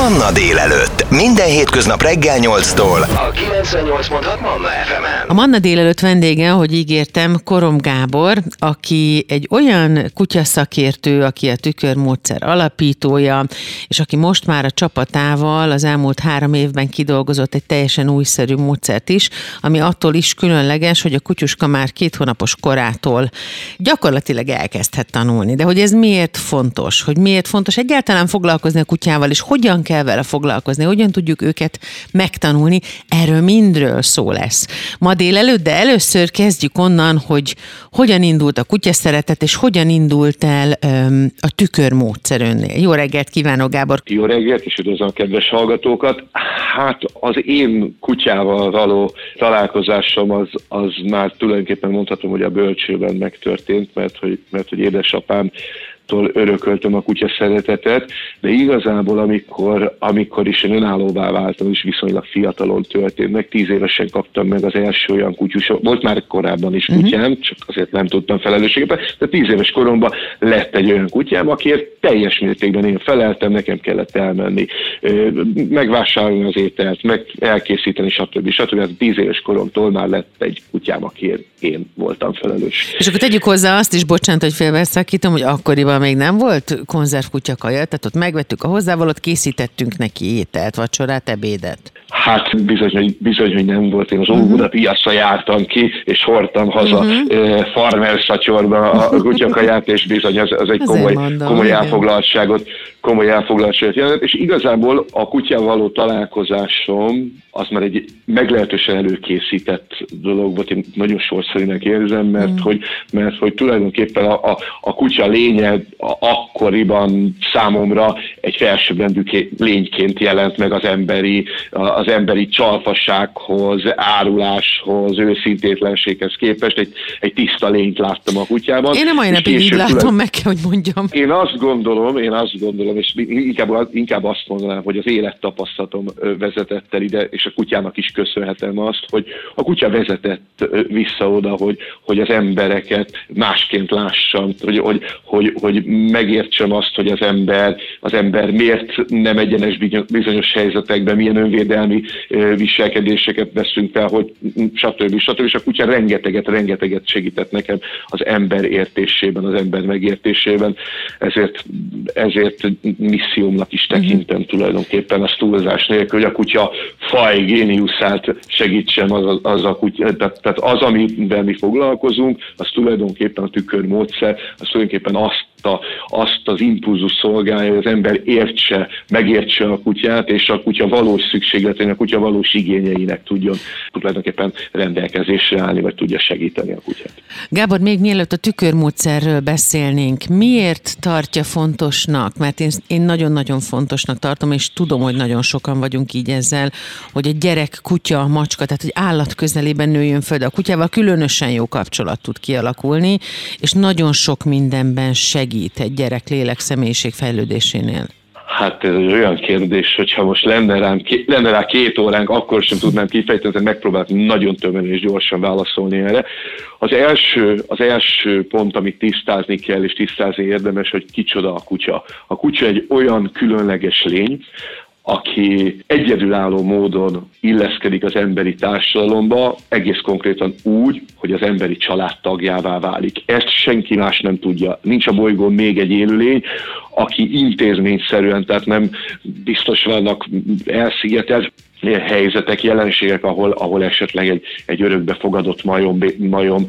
Manna délelőtt. Minden hétköznap reggel 8-tól. A 98.6 Manna fm A Manna délelőtt vendége, ahogy ígértem, Korom Gábor, aki egy olyan kutyaszakértő, aki a tükörmódszer alapítója, és aki most már a csapatával az elmúlt három évben kidolgozott egy teljesen újszerű módszert is, ami attól is különleges, hogy a kutyuska már két hónapos korától gyakorlatilag elkezdhet tanulni. De hogy ez miért fontos? Hogy miért fontos egyáltalán foglalkozni a kutyával, és hogyan kell vele foglalkozni, hogyan tudjuk őket megtanulni, erről mindről szó lesz. Ma délelőtt, de először kezdjük onnan, hogy hogyan indult a kutyaszeretet, és hogyan indult el öm, a tükörmódszer önnél. Jó reggelt kívánok, Gábor! Jó reggelt, és üdvözlöm a kedves hallgatókat! Hát az én kutyával való találkozásom az, az már tulajdonképpen mondhatom, hogy a bölcsőben megtörtént, mert hogy, mert hogy édesapám tól örököltem a kutya szeretetet, de igazából amikor, amikor is én önállóvá váltam, és viszonylag fiatalon történt meg, tíz évesen kaptam meg az első olyan kutyus, volt már korábban is mhm. kutyám, uh-huh. csak azért nem tudtam felelősséget, de tíz éves koromban lett egy olyan kutyám, akiért teljes mértékben én feleltem, nekem kellett elmenni, megvásárolni az ételt, meg elkészíteni, stb. stb. Hát tíz éves koromtól már lett egy kutyám, akiért én voltam felelős. És akkor tegyük hozzá azt is, bocsánat, hogy félbeszakítom, hogy akkoriban még nem volt konzervkutya kaja, tehát ott megvettük a hozzávalót, készítettünk neki ételt, vacsorát, ebédet. Hát bizony, hogy, bizony, hogy nem volt. Én az uh-huh. Óbuda piacra jártam ki, és hordtam haza uh-huh. farmer szatyorba a kutyakaját, és bizony ez, ez egy komoly, mondom, komoly elfoglaltságot, komoly elfoglaltságot jelent. És igazából a kutyával való találkozásom az már egy meglehetősen előkészített dolog volt. Én nagyon sorszerűnek érzem, mert, uh-huh. hogy, mert hogy tulajdonképpen a, a, a kutya lénye a, akkoriban számomra egy felsőbbrendű lényként jelent meg az emberi, az emberi csalfassághoz, áruláshoz, őszintétlenséghez képest egy, egy tiszta lényt láttam a kutyában. Én nem olyan napig így látom, meg kell, hogy mondjam. Én azt gondolom, én azt gondolom, és inkább, inkább azt mondanám, hogy az élettapasztalatom vezetett el ide, és a kutyának is köszönhetem azt, hogy a kutya vezetett vissza oda, hogy, hogy az embereket másként lássam, hogy, hogy, hogy, hogy megértsem azt, hogy az ember, az ember miért nem egyenes bizonyos helyzetekben, milyen önvédelmi viselkedéseket veszünk fel, hogy stb. stb. És a kutya rengeteget, rengeteget segített nekem az ember értésében, az ember megértésében, ezért, ezért missziómnak is tekintem uh-huh. tulajdonképpen az túlzás nélkül, hogy a kutya faj géniuszát segítsem az, az a kutya, tehát, tehát az, amiben mi foglalkozunk, az tulajdonképpen a tükörmódszer, az tulajdonképpen azt a, azt az impulzus szolgálja, hogy az ember értse, megértse a kutyát, és a kutya valós szükségletének, a kutya valós igényeinek tudjon tulajdonképpen rendelkezésre állni, vagy tudja segíteni a kutyát. Gábor, még mielőtt a tükörmódszerről beszélnénk, miért tartja fontosnak, mert én, én nagyon-nagyon fontosnak tartom, és tudom, hogy nagyon sokan vagyunk így ezzel, hogy egy gyerek, kutya, macska, tehát egy állat közelében nőjön föl, de a kutyával különösen jó kapcsolat tud kialakulni, és nagyon sok mindenben segít segít egy gyerek lélek személyiség fejlődésénél? Hát ez egy olyan kérdés, hogyha most lenne, rám, lenne rá két óránk, akkor sem tudnám kifejteni, tehát megpróbálok nagyon tömön és gyorsan válaszolni erre. Az első, az első pont, amit tisztázni kell, és tisztázni érdemes, hogy kicsoda a kutya. A kutya egy olyan különleges lény, aki egyedülálló módon illeszkedik az emberi társadalomba, egész konkrétan úgy, hogy az emberi család tagjává válik. Ezt senki más nem tudja. Nincs a bolygón még egy élőlény, aki intézményszerűen, tehát nem biztos vannak elszigetelt, helyzetek, jelenségek, ahol, ahol esetleg egy, egy örökbefogadott majom, majom,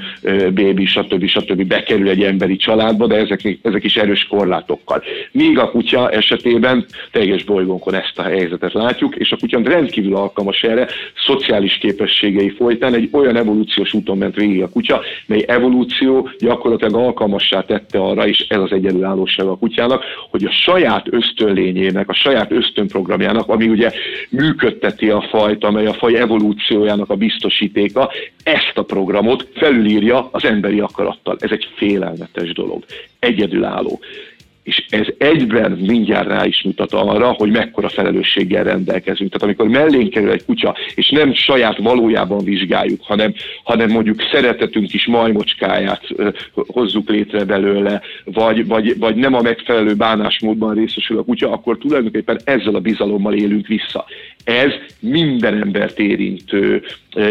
bébi, stb. stb. bekerül egy emberi családba, de ezek, ezek is erős korlátokkal. Míg a kutya esetében teljes bolygónkon ezt a helyzetet látjuk, és a kutya rendkívül alkalmas erre, szociális képességei folytán egy olyan evolúciós úton ment végig a kutya, mely evolúció gyakorlatilag alkalmassá tette arra, és ez az egyedülállóság a kutyának, hogy a saját ösztönlényének, a saját ösztönprogramjának, ami ugye működtet vezeti a fajt, amely a faj evolúciójának a biztosítéka, ezt a programot felülírja az emberi akarattal. Ez egy félelmetes dolog, egyedülálló és ez egyben mindjárt rá is mutat arra, hogy mekkora felelősséggel rendelkezünk. Tehát amikor mellénk kerül egy kutya, és nem saját valójában vizsgáljuk, hanem, hanem mondjuk szeretetünk is majmocskáját hozzuk létre belőle, vagy, vagy, vagy nem a megfelelő bánásmódban részesül a kutya, akkor tulajdonképpen ezzel a bizalommal élünk vissza. Ez minden embert érintő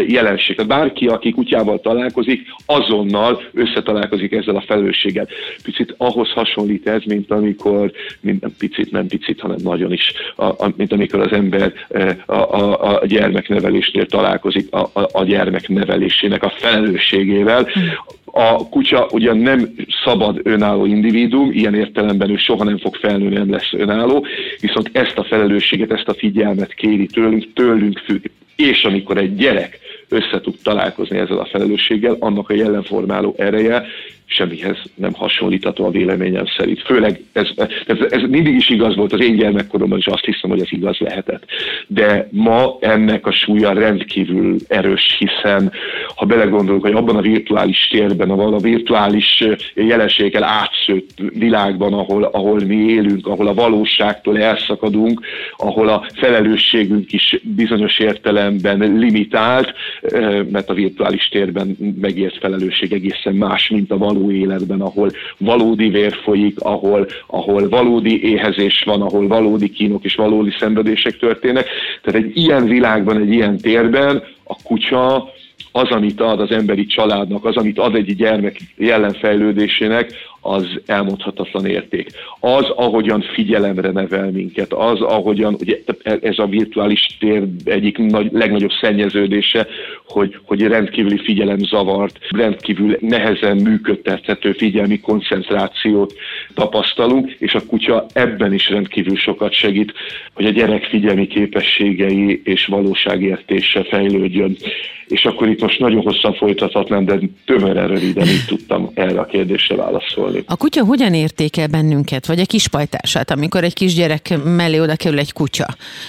jelenség. Tehát bárki, aki kutyával találkozik, azonnal összetalálkozik ezzel a felelősséggel. Picit ahhoz hasonlít ez, mint amikor, nem picit, nem picit, hanem nagyon is, mint amikor az ember a, a, a gyermeknevelésnél találkozik a, a, a gyermeknevelésének a felelősségével. A kutya ugyan nem szabad önálló individuum, ilyen értelemben ő soha nem fog felnőni, nem lesz önálló, viszont ezt a felelősséget, ezt a figyelmet kéri tőlünk, tőlünk függ. És amikor egy gyerek össze tud találkozni ezzel a felelősséggel, annak a jelenformáló ereje semmihez nem hasonlítható a véleményem szerint. Főleg ez, ez, ez mindig is igaz volt az én gyermekkoromban, és azt hiszem, hogy ez igaz lehetett. De ma ennek a súlya rendkívül erős, hiszen ha belegondolunk, hogy abban a virtuális térben, ahol a virtuális jelenséggel átszőtt világban, ahol, ahol mi élünk, ahol a valóságtól elszakadunk, ahol a felelősségünk is bizonyos értelemben limitált, mert a virtuális térben megért felelősség egészen más, mint a való való életben, ahol valódi vér folyik, ahol, ahol valódi éhezés van, ahol valódi kínok és valódi szenvedések történnek. Tehát egy ilyen világban, egy ilyen térben a kutya az, amit ad az emberi családnak, az, amit ad egy gyermek jelenfejlődésének, az elmondhatatlan érték. Az, ahogyan figyelemre nevel minket, az, ahogyan, ugye ez a virtuális tér egyik nagy, legnagyobb szennyeződése, hogy, hogy rendkívüli figyelemzavart, rendkívül nehezen működtethető figyelmi koncentrációt tapasztalunk, és a kutya ebben is rendkívül sokat segít, hogy a gyerek figyelmi képességei és valóságértése fejlődjön. És akkor itt most nagyon hosszan folytathatnám, de tömören röviden így tudtam erre a kérdésre válaszolni. A kutya hogyan értékel bennünket, vagy a kispajtását, amikor egy kisgyerek mellé oda kerül egy kutya?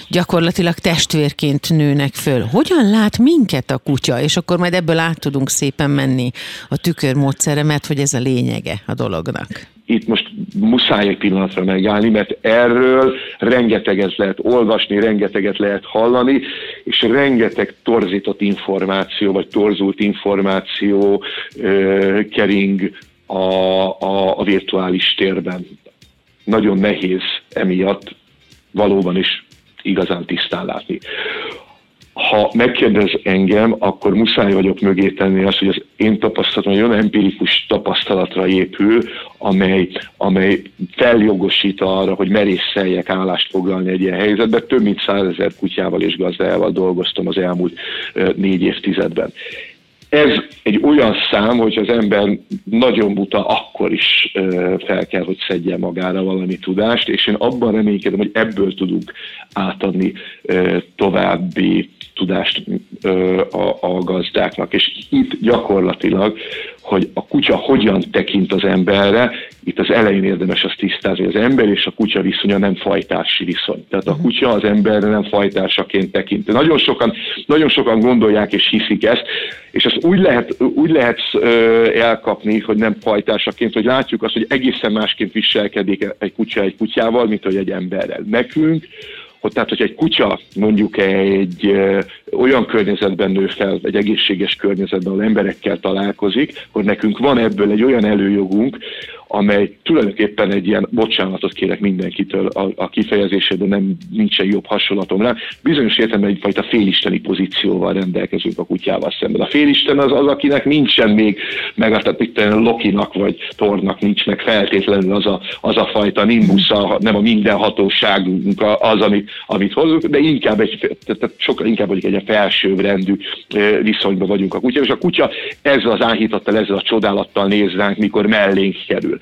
Gyakorlatilag testvérként nőnek föl. Hogyan lát minket a kutya? És akkor majd ebből át tudunk szépen menni a tükörmódszere, mert hogy ez a lényege a dolognak itt most muszáj egy pillanatra megállni, mert erről rengeteget lehet olvasni, rengeteget lehet hallani, és rengeteg torzított információ, vagy torzult információ ö, kering a, a, a virtuális térben. Nagyon nehéz emiatt valóban is igazán tisztán látni ha megkérdez engem, akkor muszáj vagyok mögé tenni azt, hogy az én tapasztalatom egy olyan empirikus tapasztalatra épül, amely, amely feljogosít arra, hogy merészeljek állást foglalni egy ilyen helyzetben. Több mint százezer kutyával és gazdájával dolgoztam az elmúlt négy évtizedben. Ez egy olyan szám, hogy az ember nagyon buta, akkor is fel kell, hogy szedje magára valami tudást, és én abban reménykedem, hogy ebből tudunk átadni további tudást a, a gazdáknak. És itt gyakorlatilag, hogy a kutya hogyan tekint az emberre, itt az elején érdemes azt tisztázni, hogy az ember és a kutya viszonya nem fajtársi viszony. Tehát a mhm. kutya az emberre nem fajtársaként tekint. Nagyon sokan, nagyon sokan gondolják és hiszik ezt, és ezt úgy lehet, úgy lehet elkapni, hogy nem fajtársaként, hogy látjuk azt, hogy egészen másként viselkedik egy kutya egy kutyával, mint hogy egy emberrel. Nekünk hogy tehát, hogy egy kutya mondjuk egy ö, olyan környezetben nő fel, egy egészséges környezetben, ahol emberekkel találkozik, hogy nekünk van ebből egy olyan előjogunk, amely tulajdonképpen egy ilyen, bocsánatot kérek mindenkitől a, a kifejezésed, de nem nincsen jobb hasonlatom rá, bizonyos értelemben egyfajta félisteni pozícióval rendelkezünk a kutyával szemben. A félisten az az, akinek nincsen még, meg itt Lokinak vagy Tornak nincs meg feltétlenül az a, az a fajta nimbusza, nem a mindenhatóságunk az, amit, amit hozunk, de inkább egy, tehát sokkal inkább mondjuk egy felsőbbrendű viszonyban vagyunk a kutya, és a kutya ezzel az áhítattal, ezzel a csodálattal néz ránk, mikor mellénk kerül.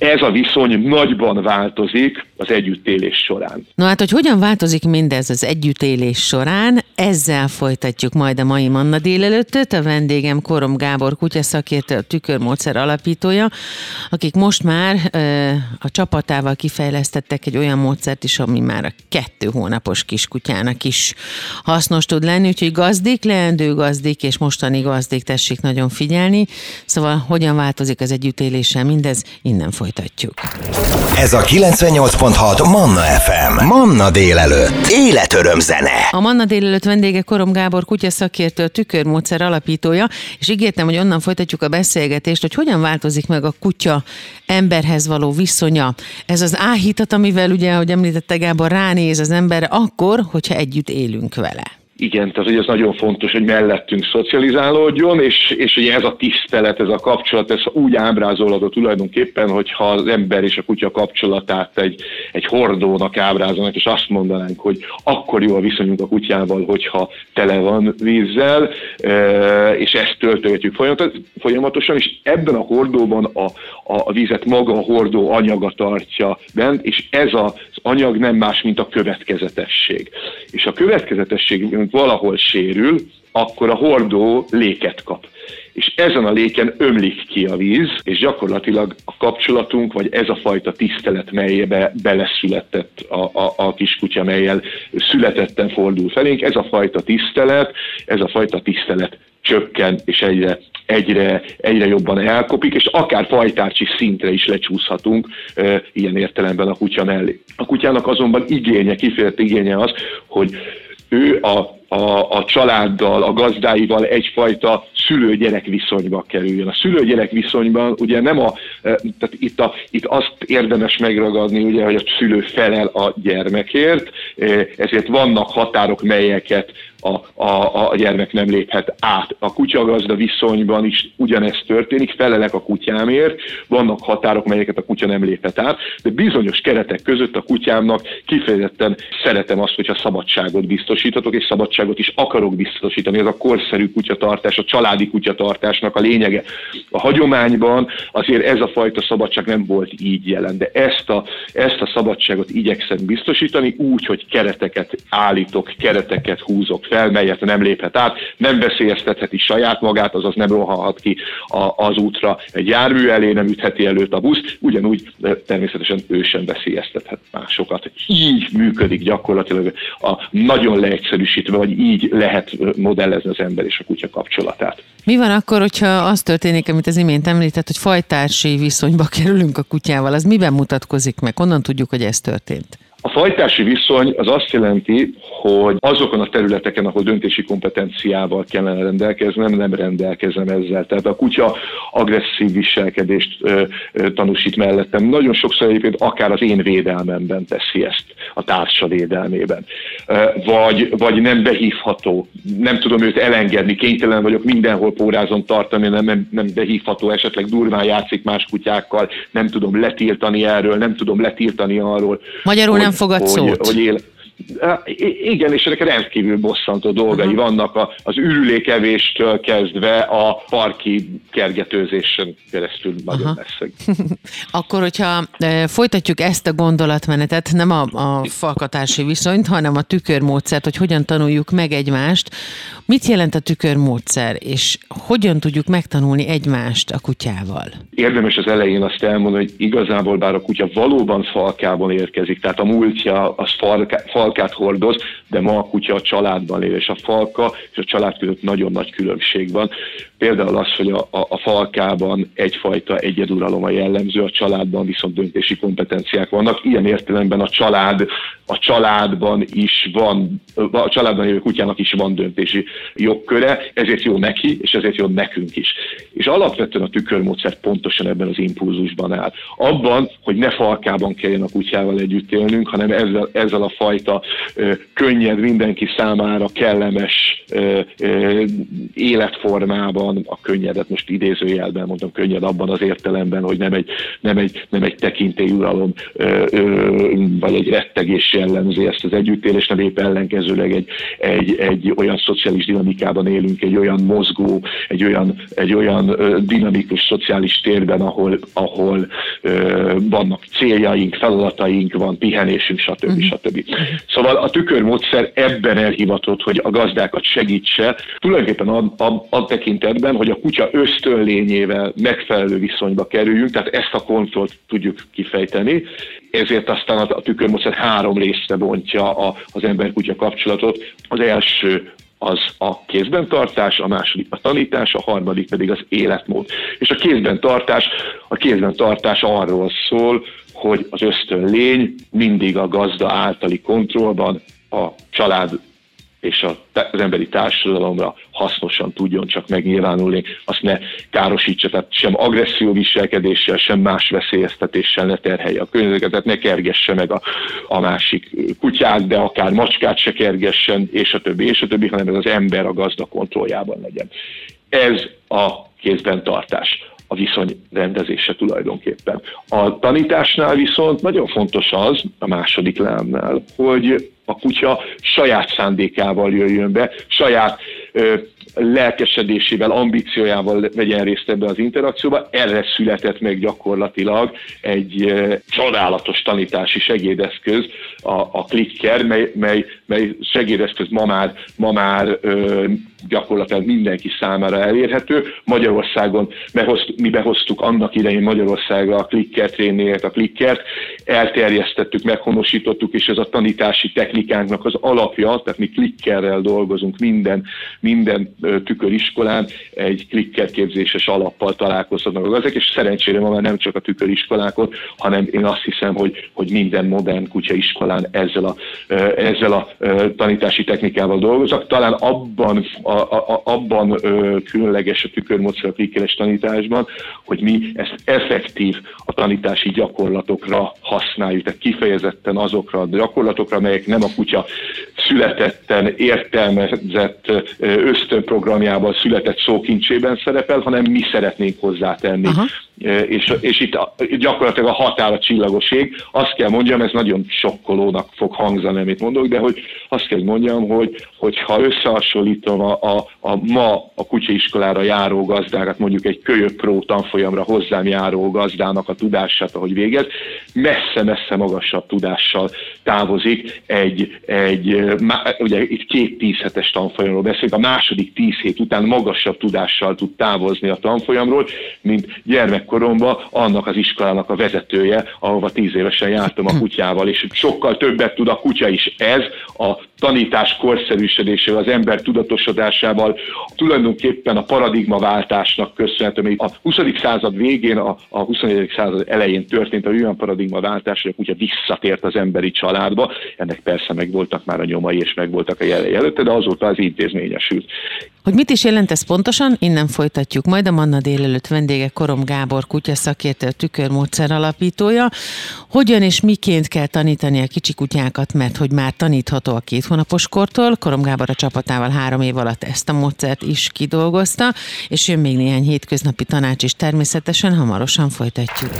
Ez a viszony nagyban változik az együttélés során. No hát, hogy hogyan változik mindez az együttélés során, ezzel folytatjuk majd a mai Manna délelőttöt. A vendégem Korom Gábor kutyaszakértő, a tükörmódszer alapítója, akik most már a csapatával kifejlesztettek egy olyan módszert is, ami már a kettő hónapos kiskutyának is hasznos tud lenni, úgyhogy gazdik, leendő gazdik és mostani gazdik tessék nagyon figyelni. Szóval hogyan változik az együttéléssel mindez, innen folytatjuk. Ez a 98.6 Manna FM. Manna délelőtt. Életöröm zene. A Manna délelőtt vendége Korom Gábor kutyaszakértő, a tükörmódszer alapítója, és ígértem, hogy onnan folytatjuk a beszélgetést, hogy hogyan változik meg a kutya emberhez való viszonya. Ez az áhítat, amivel ugye, ahogy említette Gábor, ránéz az emberre akkor, hogyha együtt élünk vele. Igen, tehát hogy ez nagyon fontos, hogy mellettünk szocializálódjon, és, és ugye ez a tisztelet, ez a kapcsolat, ez úgy ábrázolható tulajdonképpen, hogyha az ember és a kutya kapcsolatát egy, egy hordónak ábrázolnak, és azt mondanánk, hogy akkor jó a viszonyunk a kutyával, hogyha tele van vízzel, és ezt töltöltjük folyamatosan, és ebben a hordóban a, a, a vízet maga a hordó anyaga tartja bent, és ez az anyag nem más, mint a következetesség. És a következetesség valahol sérül, akkor a hordó léket kap. És ezen a léken ömlik ki a víz, és gyakorlatilag a kapcsolatunk, vagy ez a fajta tisztelet, melybe beleszületett a, a, a kiskutya, melyel születetten fordul felénk, ez a fajta tisztelet, ez a fajta tisztelet csökken, és egyre, egyre, egyre jobban elkopik, és akár fajtárcsi szintre is lecsúszhatunk e, ilyen értelemben a kutya mellé. A kutyának azonban igénye, kifejezett igénye az, hogy ő a a, a családdal, a gazdáival egyfajta szülő-gyerek viszonyba kerüljön. A szülő-gyerek viszonyban ugye nem a, e, tehát itt, a, itt azt érdemes megragadni, ugye, hogy a szülő felel a gyermekért, e, ezért vannak határok, melyeket a, a, a gyermek nem léphet át. A kutyagazda viszonyban is ugyanezt történik, felelek a kutyámért, vannak határok, melyeket a kutya nem léphet át, de bizonyos keretek között a kutyámnak kifejezetten szeretem azt, hogyha szabadságot biztosítatok, és szabadságot is akarok biztosítani. Ez a korszerű kutyatartás, a családi kutyatartásnak a lényege. A hagyományban azért ez a fajta szabadság nem volt így jelen, de ezt a, ezt a szabadságot igyekszem biztosítani úgy, hogy kereteket állítok, kereteket húzok fel, melyet nem léphet át, nem veszélyeztetheti saját magát, azaz nem rohanhat ki a, az útra egy jármű elé, nem ütheti előtt a busz, ugyanúgy természetesen ő sem veszélyeztethet másokat. Így működik gyakorlatilag a nagyon leegyszerűsítve, vagy így lehet modellezni az ember és a kutya kapcsolatát. Mi van akkor, hogyha az történik, amit az imént említett, hogy fajtársi viszonyba kerülünk a kutyával? Az miben mutatkozik meg? Honnan tudjuk, hogy ez történt? A fajtási viszony az azt jelenti, hogy azokon a területeken, ahol döntési kompetenciával kellene rendelkeznem, nem rendelkezem ezzel. Tehát a kutya agresszív viselkedést ö, ö, tanúsít mellettem. Nagyon sokszor egyébként akár az én védelmemben teszi ezt, a társa védelmében. Ö, vagy, vagy nem behívható, nem tudom őt elengedni, kénytelen vagyok mindenhol pórázon tartani, nem, nem, nem behívható, esetleg durván játszik más kutyákkal, nem tudom letiltani erről, nem tudom letiltani arról. Magyarul nem fogad szót. Hogy él, igen, és ennek rendkívül bosszantó dolgai uh-huh. vannak a, az ürülékevéstől kezdve a parki kergetőzésen keresztül nagyon uh-huh. messze. Akkor, hogyha e, folytatjuk ezt a gondolatmenetet, nem a, a falkatási viszonyt, hanem a tükörmódszert, hogy hogyan tanuljuk meg egymást. Mit jelent a tükörmódszer, és hogyan tudjuk megtanulni egymást a kutyával? Érdemes az elején azt elmondani, hogy igazából bár a kutya valóban falkában érkezik, tehát a múltja az falka, fal falkát hordoz, de ma a kutya a családban él, és a falka és a család között nagyon nagy különbség van. Például az, hogy a, a, a falkában egyfajta egyeduralom a jellemző, a családban viszont döntési kompetenciák vannak. Ilyen értelemben a család, a családban is van, a családban élő kutyának is van döntési jogköre, ezért jó neki, és ezért jó nekünk is. És alapvetően a tükörmódszer pontosan ebben az impulzusban áll. Abban, hogy ne falkában kelljen a kutyával együtt élnünk, hanem ezzel, ezzel a fajta a könnyed, mindenki számára kellemes életformában, a könnyedet most idézőjelben mondom, könnyed abban az értelemben, hogy nem egy, nem egy, nem egy tekintélyuralom vagy egy rettegés jellemzi ezt az együttélést, nem épp ellenkezőleg egy, egy, egy olyan szociális dinamikában élünk, egy olyan mozgó, egy olyan, egy olyan dinamikus szociális térben, ahol, ahol vannak céljaink, feladataink, van pihenésünk, stb. Uh-huh. stb. Szóval a tükörmódszer ebben elhivatott, hogy a gazdákat segítse, tulajdonképpen a, a, a tekintetben, hogy a kutya ösztönlényével megfelelő viszonyba kerüljünk, tehát ezt a kontrollt tudjuk kifejteni, ezért aztán a tükörmódszer három részre bontja a, az ember-kutya kapcsolatot. Az első az a kézben tartás, a második a tanítás, a harmadik pedig az életmód. És a kézben tartás, a kézben tartás arról szól, hogy az ösztön lény mindig a gazda általi kontrollban, a család és az emberi társadalomra hasznosan tudjon csak megnyilvánulni, azt ne károsítsa, tehát sem agresszió viselkedéssel, sem más veszélyeztetéssel ne terhelje a környezetet, tehát ne kergesse meg a, a másik kutyát, de akár macskát se kergessen, és a többi, és a többi, hanem ez az ember a gazda kontrolljában legyen. Ez a kézben tartás a viszony rendezése tulajdonképpen. A tanításnál viszont nagyon fontos az, a második lámnál, hogy a kutya saját szándékával jöjjön be, saját ö, lelkesedésével, ambíciójával vegyen részt ebbe az interakcióba. Erre született meg gyakorlatilag egy ö, csodálatos tanítási segédeszköz, a, a Clicker, mely, mely, mely segédeszköz ma már, ma már ö, gyakorlatilag mindenki számára elérhető. Magyarországon behozt, mi behoztuk annak idején Magyarországra a Clicker tréningeket, a Clickert, elterjesztettük, meghonosítottuk, és ez a tanítási technikánknak az alapja, tehát mi Clickerrel dolgozunk minden, minden tüköriskolán, egy Clicker képzéses alappal találkozhatnak ezek, és szerencsére ma már nem csak a tüköriskolákon, hanem én azt hiszem, hogy, hogy minden modern kutyaiskolán ezzel a, ezzel a tanítási technikával dolgoznak. Talán abban a, a, abban különleges a tükörmódszer a klikkeres tanításban, hogy mi ezt effektív a tanítási gyakorlatokra használjuk, tehát kifejezetten azokra a gyakorlatokra, melyek nem a kutya születetten, értelmezett ösztönprogramjában, született szókincsében szerepel, hanem mi szeretnénk hozzátenni. Aha és, és itt gyakorlatilag a határ a csillagoség. Azt kell mondjam, ez nagyon sokkolónak fog hangzani, amit mondok, de hogy azt kell mondjam, hogy, hogy ha összehasonlítom a, a, a ma a kutyaiskolára járó gazdákat, mondjuk egy kölyök pró tanfolyamra hozzám járó gazdának a tudását, ahogy végez, messze-messze magasabb tudással távozik egy, egy ugye itt két tízhetes tanfolyamról beszélünk, a második tíz hét után magasabb tudással tud távozni a tanfolyamról, mint gyermek gyerekkoromban annak az iskolának a vezetője, ahova tíz évesen jártam a kutyával, és sokkal többet tud a kutya is. Ez a tanítás korszerűsödésével, az ember tudatosodásával, tulajdonképpen a paradigmaváltásnak köszönhető, még a 20. század végén, a, a 21. század elején történt a olyan paradigmaváltás, hogy a kutya visszatért az emberi családba. Ennek persze megvoltak már a nyomai, és megvoltak a jelei előtte, de azóta az intézményesült. Hogy mit is jelent ez pontosan, innen folytatjuk. Majd a Manna délelőtt vendége Korom Gábor kutya szakértő, tükörmódszer alapítója. Hogyan és miként kell tanítani a kicsi kutyákat, mert hogy már tanítható a két hónapos kortól. Korom Gábor a csapatával három év alatt ezt a módszert is kidolgozta, és jön még néhány hétköznapi tanács is természetesen, hamarosan folytatjuk.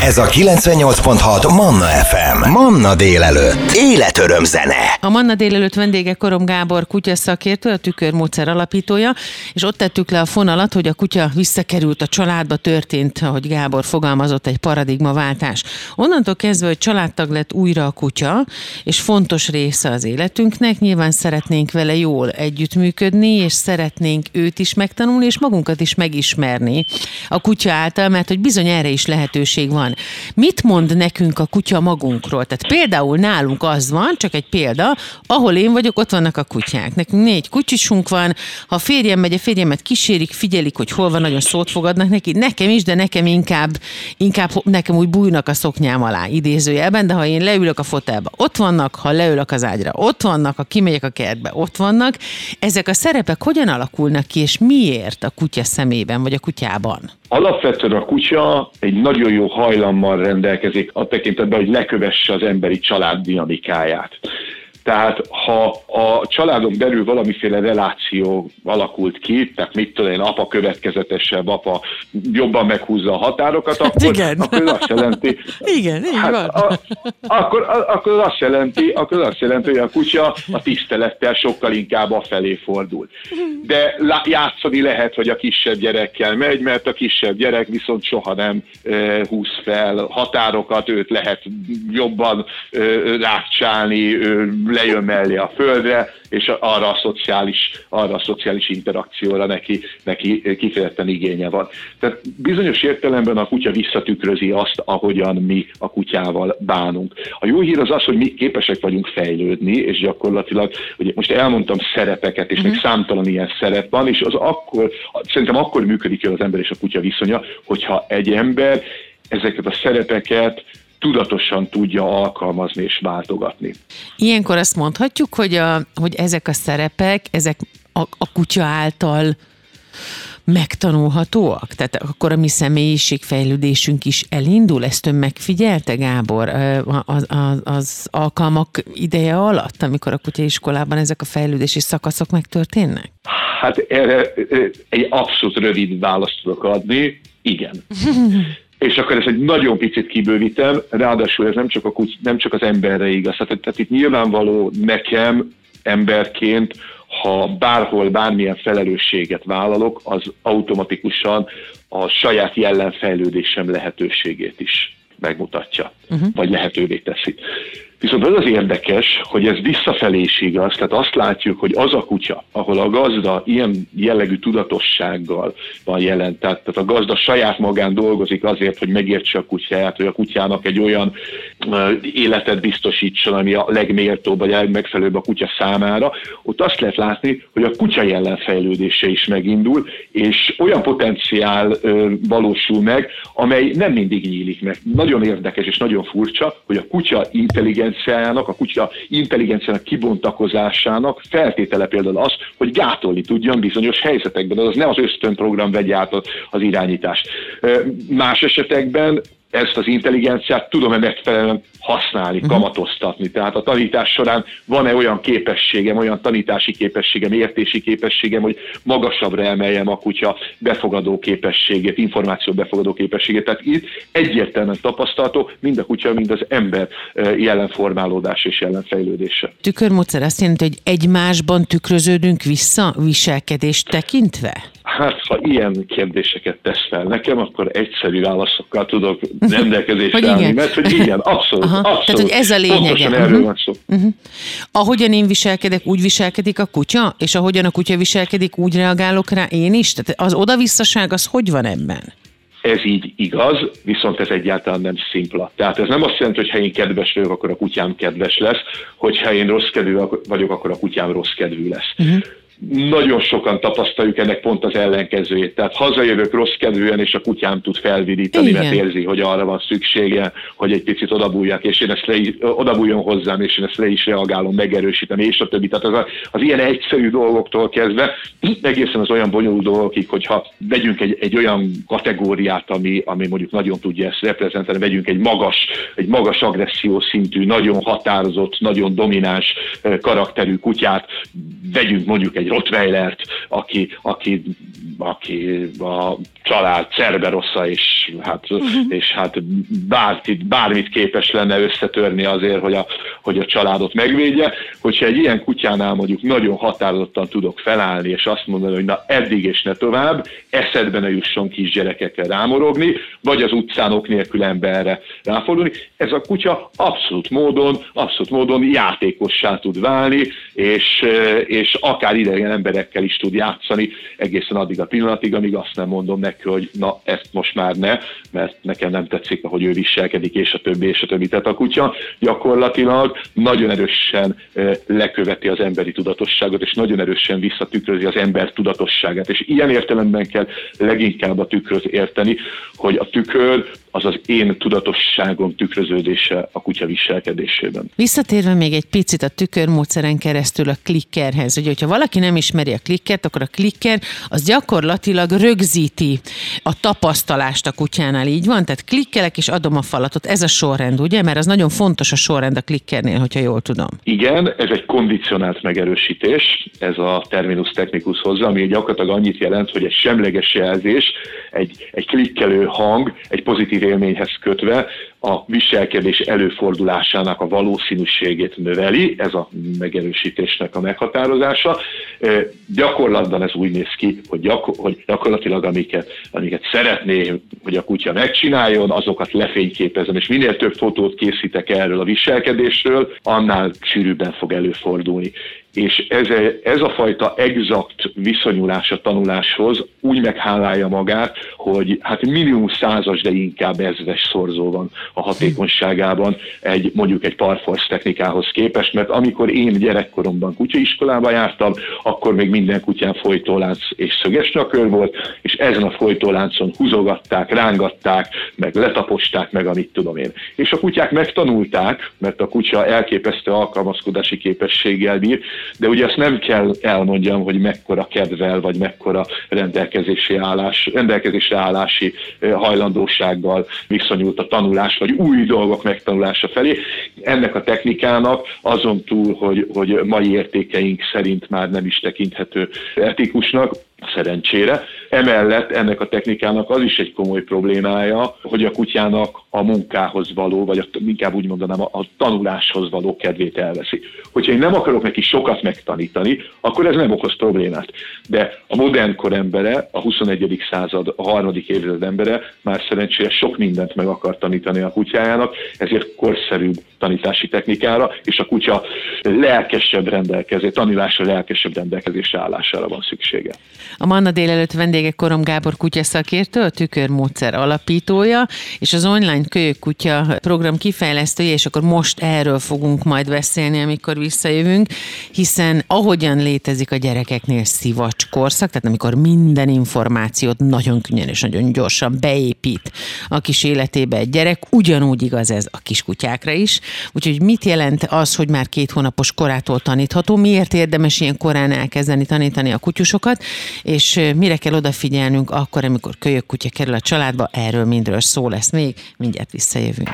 Ez a 98.6 Manna FM. Manna délelőtt. Életöröm zene. A Manna délelőtt vendége Korom Gábor kutya szakértő, a tükörmódszer alapítója, alapítója, és ott tettük le a fonalat, hogy a kutya visszakerült a családba, történt, ahogy Gábor fogalmazott, egy paradigmaváltás. Onnantól kezdve, hogy családtag lett újra a kutya, és fontos része az életünknek, nyilván szeretnénk vele jól együttműködni, és szeretnénk őt is megtanulni, és magunkat is megismerni a kutya által, mert hogy bizony erre is lehetőség van. Mit mond nekünk a kutya magunkról? Tehát például nálunk az van, csak egy példa, ahol én vagyok, ott vannak a kutyák. Nekünk négy kutyusunk van, ha a férjem megy, a férjemet kísérik, figyelik, hogy hol van, nagyon szót fogadnak neki. Nekem is, de nekem inkább, inkább nekem úgy bújnak a szoknyám alá, idézőjelben, de ha én leülök a fotelba, ott vannak, ha leülök az ágyra, ott vannak, ha kimegyek a kertbe, ott vannak. Ezek a szerepek hogyan alakulnak ki, és miért a kutya szemében, vagy a kutyában? Alapvetően a kutya egy nagyon jó hajlammal rendelkezik a tekintetben, hogy lekövesse az emberi család dinamikáját. Tehát ha a családon belül valamiféle reláció alakult ki, tehát mit tudom én, apa következetesebb, apa jobban meghúzza a határokat, hát akkor, igen. akkor az azt jelenti... Igen, így hát, van. A, akkor, a, akkor azt jelenti, akkor azt jelenti, hogy a kutya a tisztelettel sokkal inkább a felé fordul. De játszani lehet, hogy a kisebb gyerekkel megy, mert a kisebb gyerek viszont soha nem e, húz fel határokat, őt lehet jobban e, rákcsálni, lejön mellé a földre, és arra a szociális, arra a szociális interakcióra neki, neki kifejezetten igénye van. Tehát bizonyos értelemben a kutya visszatükrözi azt, ahogyan mi a kutyával bánunk. A jó hír az az, hogy mi képesek vagyunk fejlődni, és gyakorlatilag, ugye most elmondtam szerepeket, és uh-huh. még mhm. számtalan ilyen szerep van, és az akkor, szerintem akkor működik el az ember és a kutya viszonya, hogyha egy ember ezeket a szerepeket tudatosan tudja alkalmazni és váltogatni. Ilyenkor azt mondhatjuk, hogy, a, hogy ezek a szerepek, ezek a, a kutya által megtanulhatóak? Tehát akkor a mi személyiségfejlődésünk is elindul? Ezt ön megfigyelte, Gábor, az, az, az alkalmak ideje alatt, amikor a kutyaiskolában ezek a fejlődési szakaszok megtörténnek? Hát erre egy abszolút rövid választ tudok adni. Igen. és akkor ez egy nagyon picit kibővítem, ráadásul ez nem csak, a kuty, nem csak az emberre igaz. Tehát, tehát itt nyilvánvaló nekem emberként, ha bárhol bármilyen felelősséget vállalok, az automatikusan a saját jellemfejlődésem lehetőségét is megmutatja, uh-huh. vagy lehetővé teszi. Viszont az az érdekes, hogy ez visszafelé is igaz, tehát azt látjuk, hogy az a kutya, ahol a gazda ilyen jellegű tudatossággal van jelen, tehát, tehát a gazda saját magán dolgozik azért, hogy megértse a kutyáját, hogy a kutyának egy olyan uh, életet biztosítson, ami a legméltóbb, vagy a legmegfelelőbb a kutya számára, ott azt lehet látni, hogy a kutya jelenfejlődése is megindul, és olyan potenciál uh, valósul meg, amely nem mindig nyílik meg. Nagyon érdekes és nagyon furcsa, hogy a kutya intelligens intelligenciájának, a kutya intelligenciának kibontakozásának feltétele például az, hogy gátolni tudjon bizonyos helyzetekben. Az nem az ösztönprogram vegye át az irányítást. Más esetekben ezt az intelligenciát tudom-e megfelelően használni, uh-huh. kamatoztatni. Tehát a tanítás során van-e olyan képességem, olyan tanítási képességem, értési képességem, hogy magasabbra emeljem a kutya befogadó képességét, információ befogadó képességét. Tehát itt egyértelműen tapasztalható mind a kutya, mind az ember jelenformálódás és jelenfejlődése. Tükörmódszer azt jelenti, hogy egymásban tükröződünk vissza viselkedést tekintve? Hát, ha ilyen kérdéseket tesz fel nekem, akkor egyszerű válaszokkal tudok rendelkezésre állni, mert hogy igen, abszolút, Aha. abszolút. Tehát, hogy ez a lényege. Pontosan erről uh-huh. van szó. Uh-huh. Ahogyan én viselkedek, úgy viselkedik a kutya, és ahogyan a kutya viselkedik, úgy reagálok rá én is? Tehát az oda-visszaság az hogy van ebben? Ez így igaz, viszont ez egyáltalán nem szimpla. Tehát ez nem azt jelenti, hogy ha én kedves vagyok, akkor a kutyám kedves lesz, hogyha én rossz kedvű vagyok, akkor a kutyám rossz kedvű lesz. Uh-huh nagyon sokan tapasztaljuk ennek pont az ellenkezőjét. Tehát hazajövök rossz kedvűen, és a kutyám tud felvidítani, Igen. mert érzi, hogy arra van szüksége, hogy egy picit odabújjak, és én ezt le, odabújjon hozzám, és én ezt le is reagálom, megerősíteni, és a többi. Tehát az, a, az ilyen egyszerű dolgoktól kezdve egészen az olyan bonyolult dolgokig, hogyha vegyünk egy, egy olyan kategóriát, ami, ami mondjuk nagyon tudja ezt reprezentálni, vegyünk egy magas, egy magas agresszió szintű, nagyon határozott, nagyon domináns karakterű kutyát, vegyünk mondjuk egy Rottweilert, aki, aki, aki a család Cerberossa, és hát, uh-huh. és hát bármit, bármit képes lenne összetörni azért, hogy a, hogy a családot megvédje. Hogyha egy ilyen kutyánál mondjuk nagyon határozottan tudok felállni, és azt mondani, hogy na eddig és ne tovább, eszedbe ne jusson kisgyerekekkel rámorogni, vagy az utcán ok nélkül emberre ráfordulni, ez a kutya abszolút módon, abszolút módon játékossá tud válni, és, és akár idegen emberekkel is tud játszani egészen addig a pillanatig, amíg azt nem mondom neki, hogy na ezt most már ne, mert nekem nem tetszik, ahogy ő viselkedik, és a többi, és a többi. Tehát a kutya gyakorlatilag nagyon erősen leköveti az emberi tudatosságot, és nagyon erősen visszatükrözi az ember tudatosságát. És ilyen értelemben kell leginkább a tükröt érteni, hogy a tükör az az én tudatosságom tükröződése a kutya viselkedésében. Visszatérve még egy picit a tükörmódszeren keresztül a klikkerhez, hogy hogyha valaki nem ismeri a klikkert, akkor a klikker az gyakorlatilag rögzíti a tapasztalást a kutyánál, így van? Tehát klikkelek és adom a falatot. Ez a sorrend, ugye? Mert az nagyon fontos a sorrend a klikkernél, hogyha jól tudom. Igen, ez egy kondicionált megerősítés, ez a terminus technicus hozzá, ami gyakorlatilag annyit jelent, hogy egy semleges jelzés, egy, egy klikkelő hang, egy pozitív élményhez kötve a viselkedés előfordulásának a valószínűségét növeli, ez a megerősítésnek a meghatározása. Gyakorlatban ez úgy néz ki, hogy, gyakor- hogy gyakorlatilag amiket, amiket szeretné, hogy a kutya megcsináljon, azokat lefényképezem, és minél több fotót készítek erről a viselkedésről, annál sűrűbben fog előfordulni. És ez, ez a fajta exakt viszonyulás a tanuláshoz úgy meghálálja magát, hogy hát minimum százas, de inkább ezres szorzó van a hatékonyságában egy mondjuk egy parforce technikához képest, mert amikor én gyerekkoromban kutyaiskolába jártam, akkor még minden kutyán folytólánc és szöges nyakör volt, és ezen a folytóláncon húzogatták, rángatták, meg letaposták meg, amit tudom én. És a kutyák megtanulták, mert a kutya elképesztő alkalmazkodási képességgel bír, de ugye azt nem kell elmondjam, hogy mekkora kedvel, vagy mekkora rendelkezési állás, rendelkezésre állási hajlandósággal viszonyult a tanulás, vagy új dolgok megtanulása felé. Ennek a technikának azon túl, hogy, hogy mai értékeink szerint már nem is tekinthető etikusnak, szerencsére. Emellett ennek a technikának az is egy komoly problémája, hogy a kutyának a munkához való, vagy a, inkább úgy mondanám, a, tanuláshoz való kedvét elveszi. Hogyha én nem akarok neki sokat megtanítani, akkor ez nem okoz problémát. De a modern kor embere, a 21. század, a harmadik évzized embere már szerencsére sok mindent meg akar tanítani a kutyájának, ezért korszerűbb tanítási technikára, és a kutya lelkesebb rendelkezés, tanulásra lelkesebb rendelkezésre állására van szüksége. A Manna délelőtt vendége Korom Gábor kutyaszakértő, a tükörmódszer alapítója, és az online kölyök kutya program kifejlesztője, és akkor most erről fogunk majd beszélni, amikor visszajövünk, hiszen ahogyan létezik a gyerekeknél szivacs korszak, tehát amikor minden információt nagyon könnyen és nagyon gyorsan beépít a kis életébe egy gyerek, ugyanúgy igaz ez a kiskutyákra is. Úgyhogy mit jelent az, hogy már két hónapos korától tanítható? Miért érdemes ilyen korán elkezdeni tanítani a kutyusokat? És mire kell odafigyelnünk akkor, amikor kölyök kutya kerül a családba, erről mindről szó lesz még, mindjárt visszajövünk.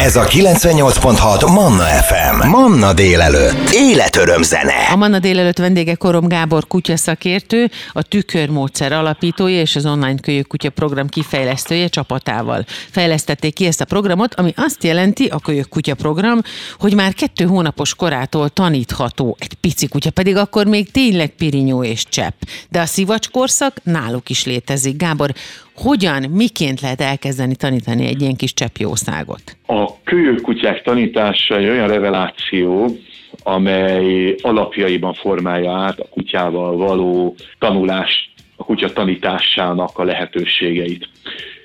Ez a 98.6 Manna FM. Manna délelőtt. Életöröm zene. A Manna délelőtt vendége Korom Gábor kutyaszakértő, a tükörmódszer alapítója és az online kölyök kutya program kifejlesztője csapatával. Fejlesztették ki ezt a programot, ami azt jelenti, a kölyök kutya program, hogy már kettő hónapos korától tanítható egy pici kutya, pedig akkor még tényleg pirinyó és csepp. De a szivacskorszak náluk is létezik. Gábor, hogyan, miként lehet elkezdeni tanítani egy ilyen kis cseppjószágot? A kölyökkutyák tanítása egy olyan reveláció, amely alapjaiban formálja át a kutyával való tanulást, a kutya tanításának a lehetőségeit.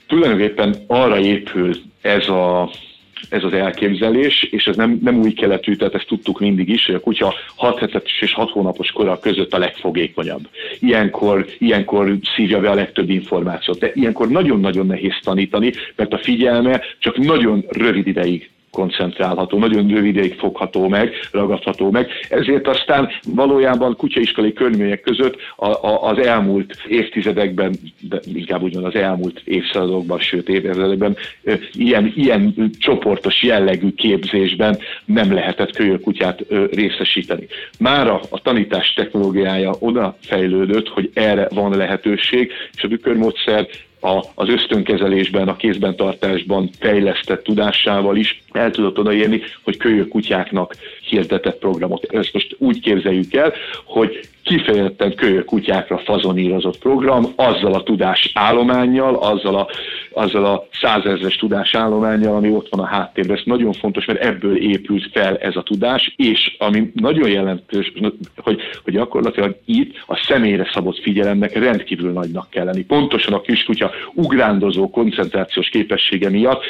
Tulajdonképpen arra épül ez a ez az elképzelés, és ez nem, nem új keletű, tehát ezt tudtuk mindig is, hogy a kutya 6 hetes és 6 hónapos kora között a legfogékonyabb. Ilyenkor, ilyenkor szívja be a legtöbb információt, de ilyenkor nagyon-nagyon nehéz tanítani, mert a figyelme csak nagyon rövid ideig koncentrálható, nagyon rövid ideig fogható meg, ragadható meg. Ezért aztán valójában kutyaiskolai körülmények között a, a, az elmúlt évtizedekben, de inkább úgy van az elmúlt évszázadokban, sőt évezredekben ilyen, ilyen csoportos jellegű képzésben nem lehetett kölyökutyát részesíteni. Mára a tanítás technológiája oda fejlődött, hogy erre van lehetőség, és a tükörmódszer a, az ösztönkezelésben, a kézben tartásban fejlesztett tudásával is el tudott odaérni, hogy kölyök kutyáknak hirdetett programot. Ezt most úgy képzeljük el, hogy kifejezetten kölyök kutyákra fazonírozott program, azzal a tudás állományjal, azzal a, azzal a százezres tudás állományjal, ami ott van a háttérben. Ez nagyon fontos, mert ebből épült fel ez a tudás, és ami nagyon jelentős, hogy, hogy gyakorlatilag itt a személyre szabott figyelemnek rendkívül nagynak kell lenni. Pontosan a kiskutya ugrándozó koncentrációs képessége miatt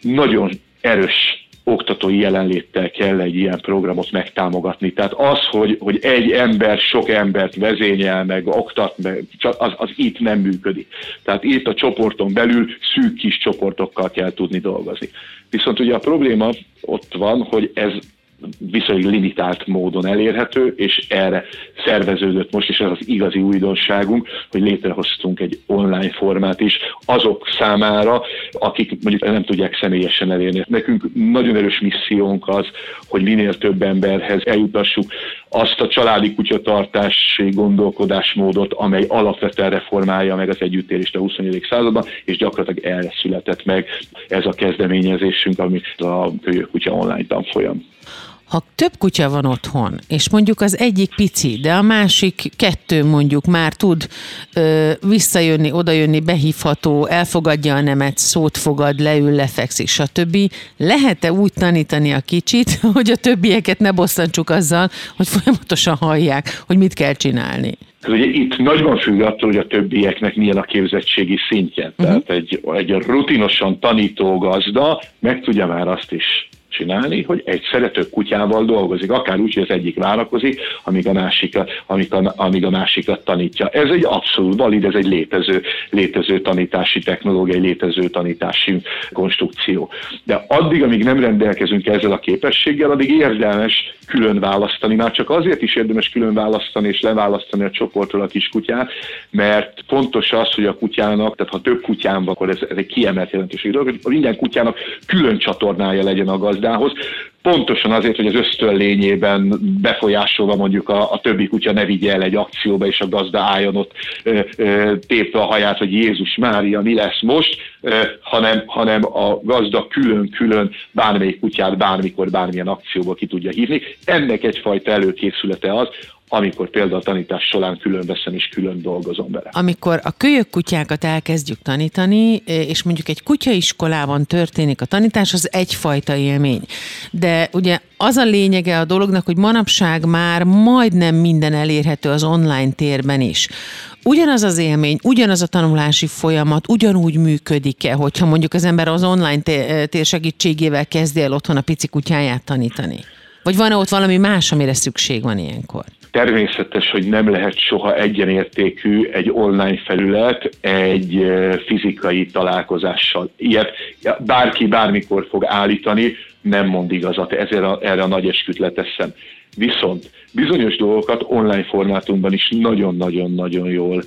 nagyon erős oktatói jelenléttel kell egy ilyen programot megtámogatni. Tehát az, hogy, hogy egy ember sok embert vezényel meg, oktat meg, az, az itt nem működik. Tehát itt a csoporton belül szűk kis csoportokkal kell tudni dolgozni. Viszont ugye a probléma ott van, hogy ez viszonylag limitált módon elérhető, és erre szerveződött most, és ez az igazi újdonságunk, hogy létrehoztunk egy online formát is azok számára, akik mondjuk nem tudják személyesen elérni. Nekünk nagyon erős missziónk az, hogy minél több emberhez eljutassuk azt a családi kutyatartási gondolkodásmódot, amely alapvetően reformálja meg az együttélést a 21. században, és gyakorlatilag erre született meg ez a kezdeményezésünk, amit a Kölyök Kutya online tanfolyam. Ha több kutya van otthon, és mondjuk az egyik pici, de a másik kettő mondjuk már tud ö, visszajönni, odajönni, behívható, elfogadja a nemet, szót fogad, leül, lefekszik, stb. Lehet-e úgy tanítani a kicsit, hogy a többieket ne bosszantsuk azzal, hogy folyamatosan hallják, hogy mit kell csinálni? Ugye itt nagyban függ attól, hogy a többieknek milyen a képzettségi szintje. Uh-huh. Tehát egy, egy rutinosan tanító gazda meg tudja már azt is csinálni, hogy egy szerető kutyával dolgozik, akár úgy, hogy az egyik várakozik, amíg a, másik, amíg a, amíg a másikat tanítja. Ez egy abszolút valid, ez egy létező, létező tanítási technológia, egy létező tanítási konstrukció. De addig, amíg nem rendelkezünk ezzel a képességgel, addig érdemes külön választani. Már csak azért is érdemes külön választani és leválasztani a csoportról a kiskutyát, mert fontos az, hogy a kutyának, tehát ha több kutyán van, akkor ez, ez egy kiemelt jelentőség hogy minden kutyának külön csatornája legyen a gazdához, pontosan azért, hogy az ösztön lényében befolyásolva mondjuk a, a többi kutya ne vigye el egy akcióba, és a gazda álljon ott ö, ö, tépve a haját, hogy Jézus Mária, mi lesz most, ö, hanem, hanem a gazda külön-külön bármelyik kutyát bármikor, bármilyen akcióba ki tudja hívni. Ennek egyfajta előkészülete az, amikor például a tanítás során külön veszem és külön dolgozom vele. Amikor a kölyök kutyákat elkezdjük tanítani, és mondjuk egy kutyaiskolában történik a tanítás, az egyfajta élmény. De ugye az a lényege a dolognak, hogy manapság már majdnem minden elérhető az online térben is. Ugyanaz az élmény, ugyanaz a tanulási folyamat ugyanúgy működik-e, hogyha mondjuk az ember az online tér segítségével kezdi el otthon a pici kutyáját tanítani? Vagy van-e ott valami más, amire szükség van ilyenkor? Természetes, hogy nem lehet soha egyenértékű egy online felület egy fizikai találkozással. Ilyet bárki bármikor fog állítani, nem mond igazat, ezért a, erre a nagy esküt leteszem. Viszont bizonyos dolgokat online formátumban is nagyon-nagyon-nagyon jól,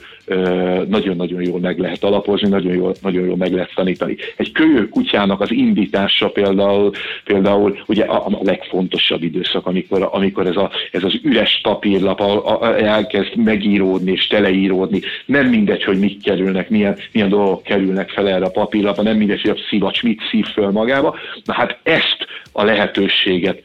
nagyon-nagyon jól meg lehet alapozni, nagyon jól, nagyon jól meg lehet tanítani. Egy kölyök kutyának az indítása például, például ugye a, a legfontosabb időszak, amikor, amikor ez, a, ez az üres papírlap a, a, elkezd megíródni és teleíródni. Nem mindegy, hogy mit kerülnek, milyen, milyen dolgok kerülnek fel erre a papírlapra, nem mindegy, hogy a szivacs mit szív föl magába. Na hát ezt a lehetőséget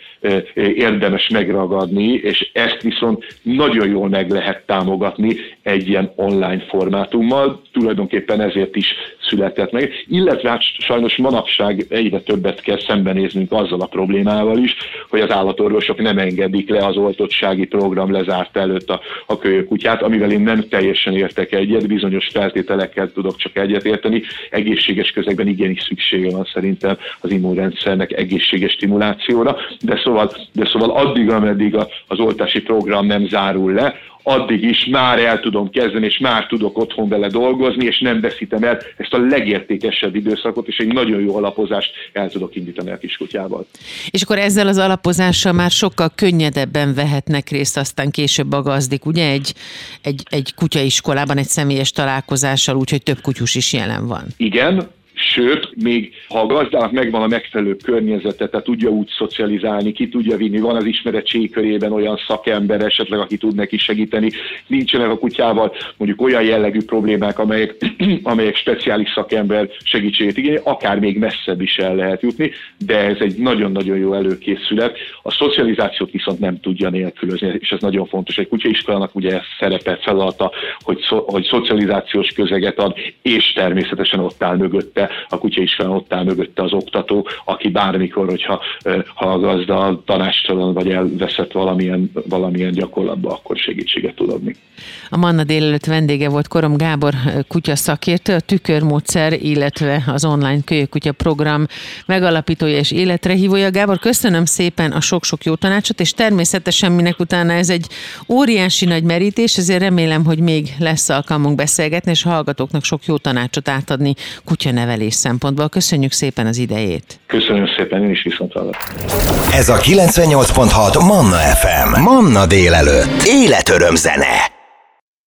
érdemes megragadni, és ezt viszont nagyon jól meg lehet támogatni egy ilyen online formátummal, tulajdonképpen ezért is született meg, illetve hát sajnos manapság egyre többet kell szembenéznünk azzal a problémával is, hogy az állatorvosok nem engedik le az oltottsági program lezárt előtt a, a kölyökutyát, amivel én nem teljesen értek egyet, bizonyos feltételekkel tudok csak egyet érteni. Egészséges közegben igenis szüksége van szerintem az immunrendszernek egészséges stimulációra, de szóval, de szóval addig, ameddig az oltási program nem zárul le, addig is már el tudom kezdeni, és már tudok otthon vele dolgozni, és nem veszítem el ezt a legértékesebb időszakot, és egy nagyon jó alapozást el tudok indítani a kiskutyával. És akkor ezzel az alapozással már sokkal könnyedebben vehetnek részt aztán később a gazdik, ugye egy, egy, egy kutyaiskolában, egy személyes találkozással, úgyhogy több kutyus is jelen van. Igen, Sőt, még ha a gazdának megvan a megfelelő környezete, tehát tudja úgy szocializálni, ki tudja vinni, van az ismeretség körében olyan szakember esetleg, aki tud neki segíteni, nincsenek a kutyával mondjuk olyan jellegű problémák, amelyek, amelyek speciális szakember segítségét igényel, akár még messzebb is el lehet jutni, de ez egy nagyon-nagyon jó előkészület. A szocializációt viszont nem tudja nélkülözni, és ez nagyon fontos. Egy kutyaiskolának ugye szerepe, feladata, hogy, szo, hogy szocializációs közeget ad, és természetesen ott áll mögötte a kutya is ott áll mögötte az oktató, aki bármikor, hogyha ha a gazda tanástalan vagy elveszett valamilyen, valamilyen gyakorlatba, akkor segítséget tud adni. A Manna délelőtt vendége volt Korom Gábor kutya szakértő, a tükörmódszer, illetve az online kölyökutya program megalapítója és életre hívója. Gábor, köszönöm szépen a sok-sok jó tanácsot, és természetesen minek utána ez egy óriási nagy merítés, ezért remélem, hogy még lesz alkalmunk beszélgetni, és hallgatóknak sok jó tanácsot átadni kutyanevelés mentális szempontból. Köszönjük szépen az idejét. Köszönöm szépen, én is viszont Ez a 98.6 Manna FM. Manna délelőtt. Életöröm zene.